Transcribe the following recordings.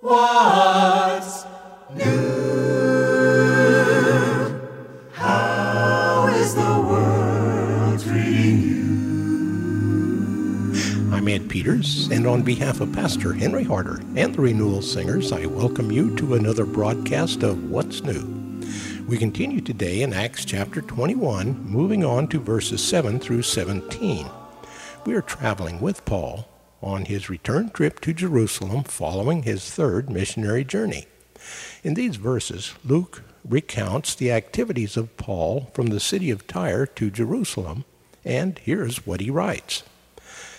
What's new? How is the world treating you? I'm Ed Peters, and on behalf of Pastor Henry Harder and the Renewal Singers, I welcome you to another broadcast of What's New. We continue today in Acts chapter 21, moving on to verses 7 through 17. We are traveling with Paul on his return trip to Jerusalem following his third missionary journey. In these verses, Luke recounts the activities of Paul from the city of Tyre to Jerusalem, and here's what he writes.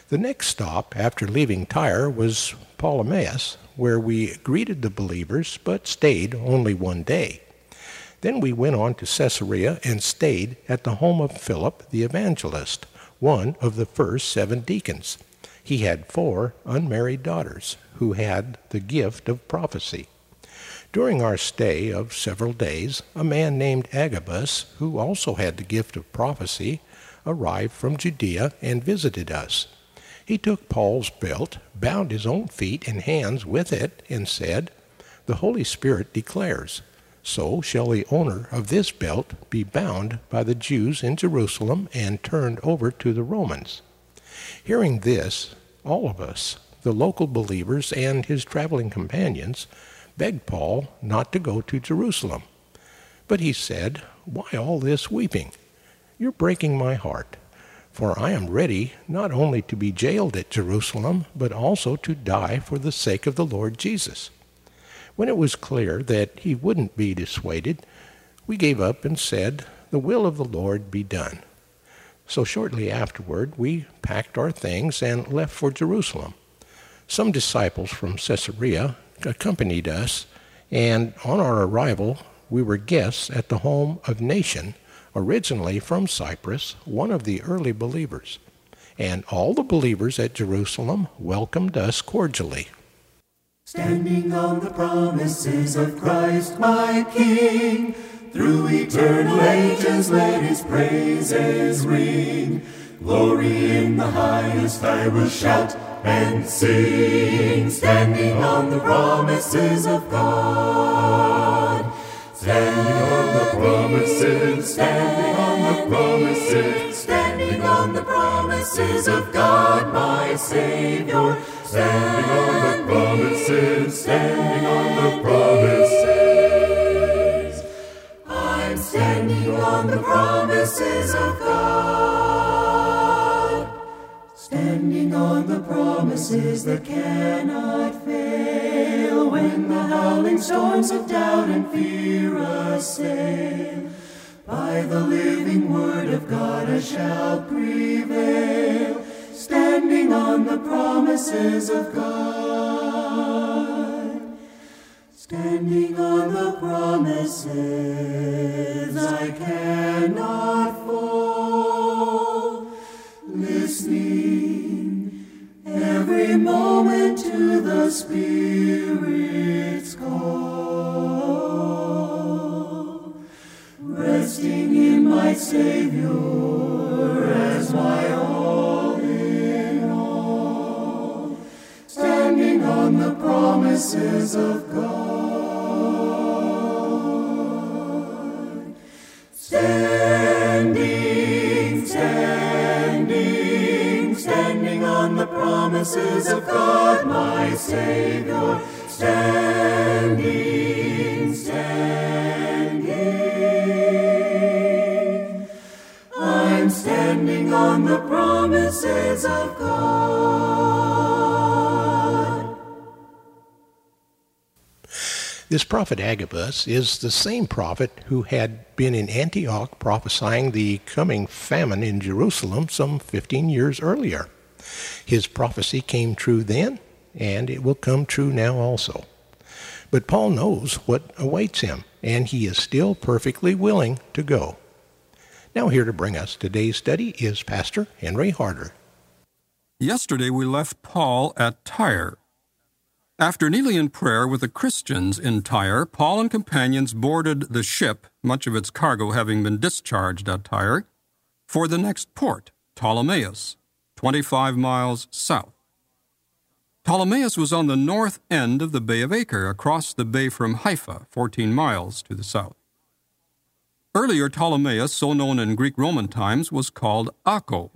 The next stop after leaving Tyre was Ptolemais, where we greeted the believers but stayed only one day. Then we went on to Caesarea and stayed at the home of Philip the evangelist, one of the first seven deacons. He had four unmarried daughters who had the gift of prophecy. During our stay of several days, a man named Agabus, who also had the gift of prophecy, arrived from Judea and visited us. He took Paul's belt, bound his own feet and hands with it, and said, The Holy Spirit declares, So shall the owner of this belt be bound by the Jews in Jerusalem and turned over to the Romans. Hearing this, all of us, the local believers and his traveling companions, begged Paul not to go to Jerusalem. But he said, Why all this weeping? You're breaking my heart, for I am ready not only to be jailed at Jerusalem, but also to die for the sake of the Lord Jesus. When it was clear that he wouldn't be dissuaded, we gave up and said, The will of the Lord be done. So shortly afterward, we packed our things and left for Jerusalem. Some disciples from Caesarea accompanied us, and on our arrival, we were guests at the home of Mnason, originally from Cyprus, one of the early believers. And all the believers at Jerusalem welcomed us cordially. Standing on the promises of Christ my King, through eternal ages let his praises ring. Glory in the highest I will shout and sing. Standing on the promises of God. Standing on the promises, standing on the promises, standing on the promises of God my Savior. Standing on the promises, standing on the promises. On the promises of God. Standing on the promises that cannot fail when the howling storms of doubt and fear assail. By the living word of God I shall prevail, standing on the promises of God. Standing on the promises I cannot fall, listening every moment to the Spirit's call, resting in my Savior as my all in all, standing on the promises of God. Promises of God, my Savior. Standing, standing. I'm standing on the promises of God. This prophet Agabus is the same prophet who had been in Antioch prophesying the coming famine in Jerusalem some 15 years earlier. His prophecy came true then, and it will come true now also. But Paul knows what awaits him, and he is still perfectly willing to go. Now, here to bring us today's study is Pastor Henry Harder. Yesterday we left Paul at Tyre. After kneeling in prayer with the Christians in Tyre, Paul and companions boarded the ship, much of its cargo having been discharged at Tyre, for the next port, Ptolemais, 25 miles south. Ptolemais was on the north end of the Bay of Acre, across the bay from Haifa, 14 miles to the south. Earlier, Ptolemais, so known in Greek Roman times, was called Akko.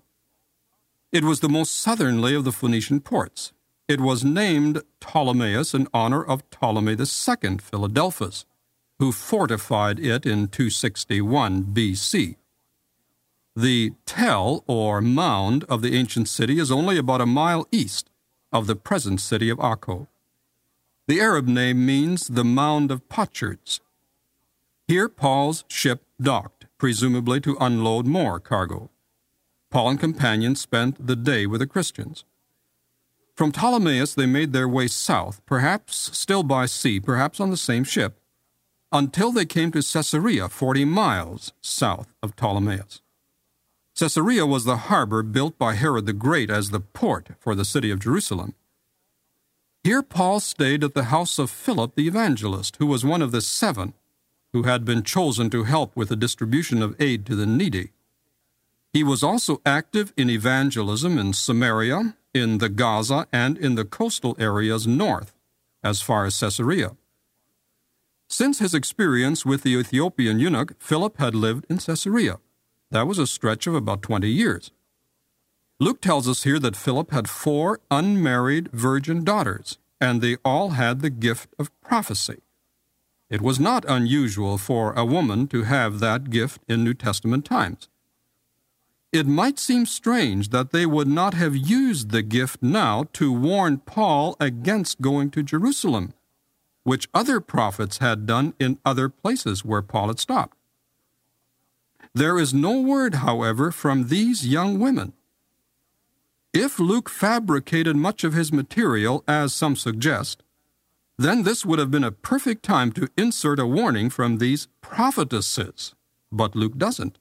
It was the most southerly of the Phoenician ports. It was named Ptolemais in honor of Ptolemy II Philadelphus, who fortified it in 261 BC. The tell, or mound, of the ancient city is only about a mile east of the present city of Akko. The Arab name means the mound of potsherds. Here Paul's ship docked, presumably to unload more cargo. Paul and companions spent the day with the Christians. From Ptolemais they made their way south, perhaps still by sea, perhaps on the same ship, until they came to Caesarea, 40 miles south of Ptolemais. Caesarea was the harbor built by Herod the Great as the port for the city of Jerusalem. Here Paul stayed at the house of Philip the evangelist, who was one of the seven who had been chosen to help with the distribution of aid to the needy. He was also active in evangelism in Samaria, in the Gaza, and in the coastal areas north, as far as Caesarea. Since his experience with the Ethiopian eunuch, Philip had lived in Caesarea. That was a stretch of about 20 years. Luke tells us here that Philip had four unmarried virgin daughters, and they all had the gift of prophecy. It was not unusual for a woman to have that gift in New Testament times. It might seem strange that they would not have used the gift now to warn Paul against going to Jerusalem, which other prophets had done in other places where Paul had stopped. There is no word, however, from these young women. If Luke fabricated much of his material, as some suggest, then this would have been a perfect time to insert a warning from these prophetesses, but Luke doesn't.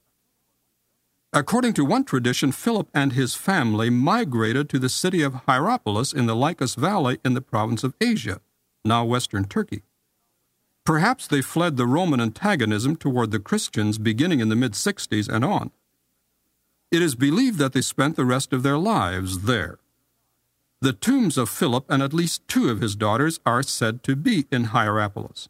According to one tradition, Philip and his family migrated to the city of Hierapolis in the Lycus Valley in the province of Asia, now western Turkey. Perhaps they fled the Roman antagonism toward the Christians beginning in the mid 60s and on. It is believed that they spent the rest of their lives there. The tombs of Philip and at least two of his daughters are said to be in Hierapolis.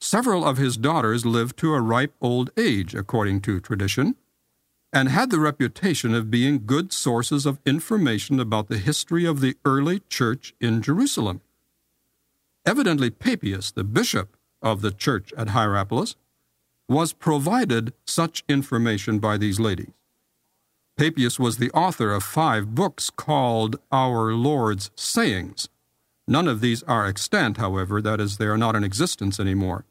Several of his daughters lived to a ripe old age, according to tradition, and had the reputation of being good sources of information about the history of the early church in Jerusalem. Evidently, Papias, the bishop of the church at Hierapolis, was provided such information by these ladies. Papias was the author of five books called Our Lord's Sayings. None of these are extant, however, that is, they are not in existence anymore.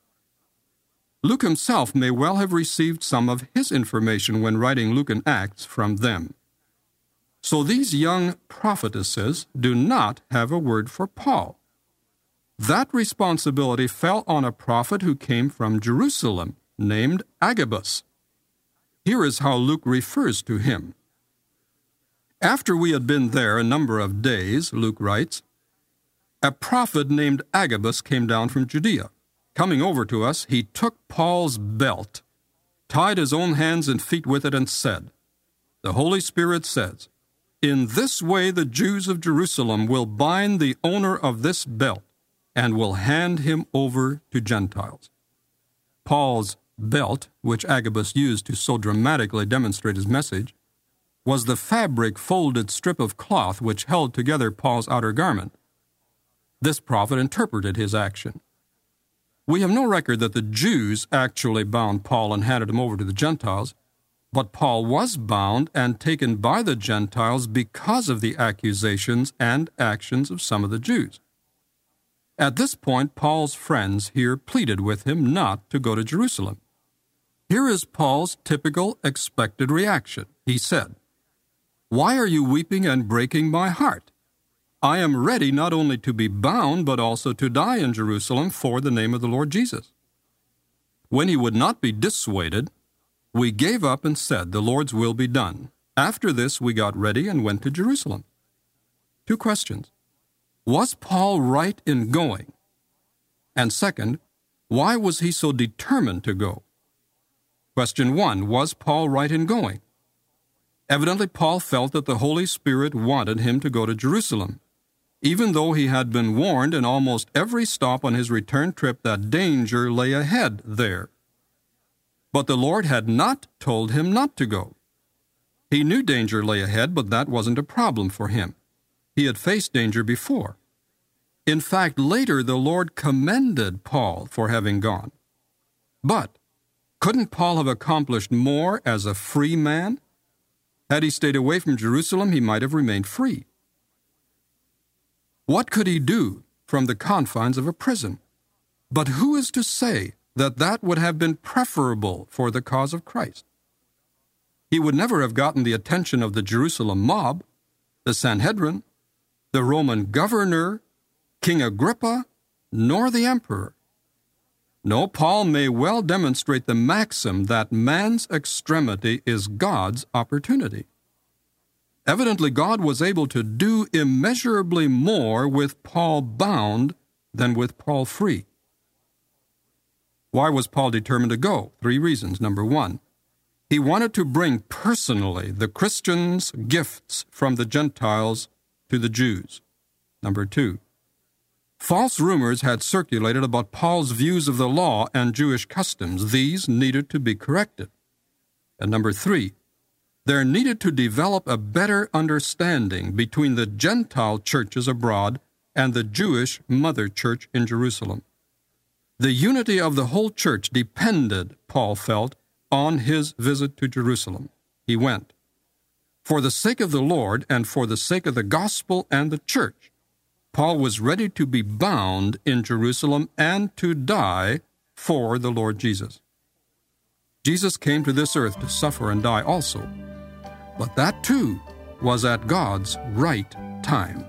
Luke himself may well have received some of his information when writing Luke and Acts from them. So these young prophetesses do not have a word for Paul. That responsibility fell on a prophet who came from Jerusalem, named Agabus. Here is how Luke refers to him. After we had been there a number of days, Luke writes, a prophet named Agabus came down from Judea. Coming over to us, he took Paul's belt, tied his own hands and feet with it, and said, The Holy Spirit says, In this way the Jews of Jerusalem will bind the owner of this belt and will hand him over to Gentiles. Paul's belt, which Agabus used to so dramatically demonstrate his message, was the fabric folded strip of cloth which held together Paul's outer garment. This prophet interpreted his action. We have no record that the Jews actually bound Paul and handed him over to the Gentiles, but Paul was bound and taken by the Gentiles because of the accusations and actions of some of the Jews. At this point, Paul's friends here pleaded with him not to go to Jerusalem. Here is Paul's typical expected reaction. He said, Why are you weeping and breaking my heart? I am ready not only to be bound, but also to die in Jerusalem for the name of the Lord Jesus. When he would not be dissuaded, we gave up and said, The Lord's will be done. After this, we got ready and went to Jerusalem. Two questions. Was Paul right in going? And second, why was he so determined to go? Question 1 Was Paul right in going? Evidently, Paul felt that the Holy Spirit wanted him to go to Jerusalem. even though he had been warned in almost every stop on his return trip that danger lay ahead there. But the Lord had not told him not to go. He knew danger lay ahead, but that wasn't a problem for him. He had faced danger before. In fact, later the Lord commended Paul for having gone. But couldn't Paul have accomplished more as a free man? Had he stayed away from Jerusalem, he might have remained free. What could he do from the confines of a prison? But who is to say that that would have been preferable for the cause of Christ? He would never have gotten the attention of the Jerusalem mob, the Sanhedrin, the Roman governor, King Agrippa, nor the emperor. No, Paul may well demonstrate the maxim that man's extremity is God's opportunity. Evidently, God was able to do immeasurably more with Paul bound than with Paul free. Why was Paul determined to go? Three reasons. Number one, he wanted to bring personally the Christians' gifts from the Gentiles to the Jews. Number two, False rumors had circulated about Paul's views of the law and Jewish customs. These needed to be corrected. And number three, there needed to develop a better understanding between the Gentile churches abroad and the Jewish mother church in Jerusalem. The unity of the whole church depended, Paul felt, on his visit to Jerusalem. He went. For the sake of the Lord and for the sake of the gospel and the church, Paul was ready to be bound in Jerusalem and to die for the Lord Jesus. Jesus came to this earth to suffer and die also, but that too was at God's right time.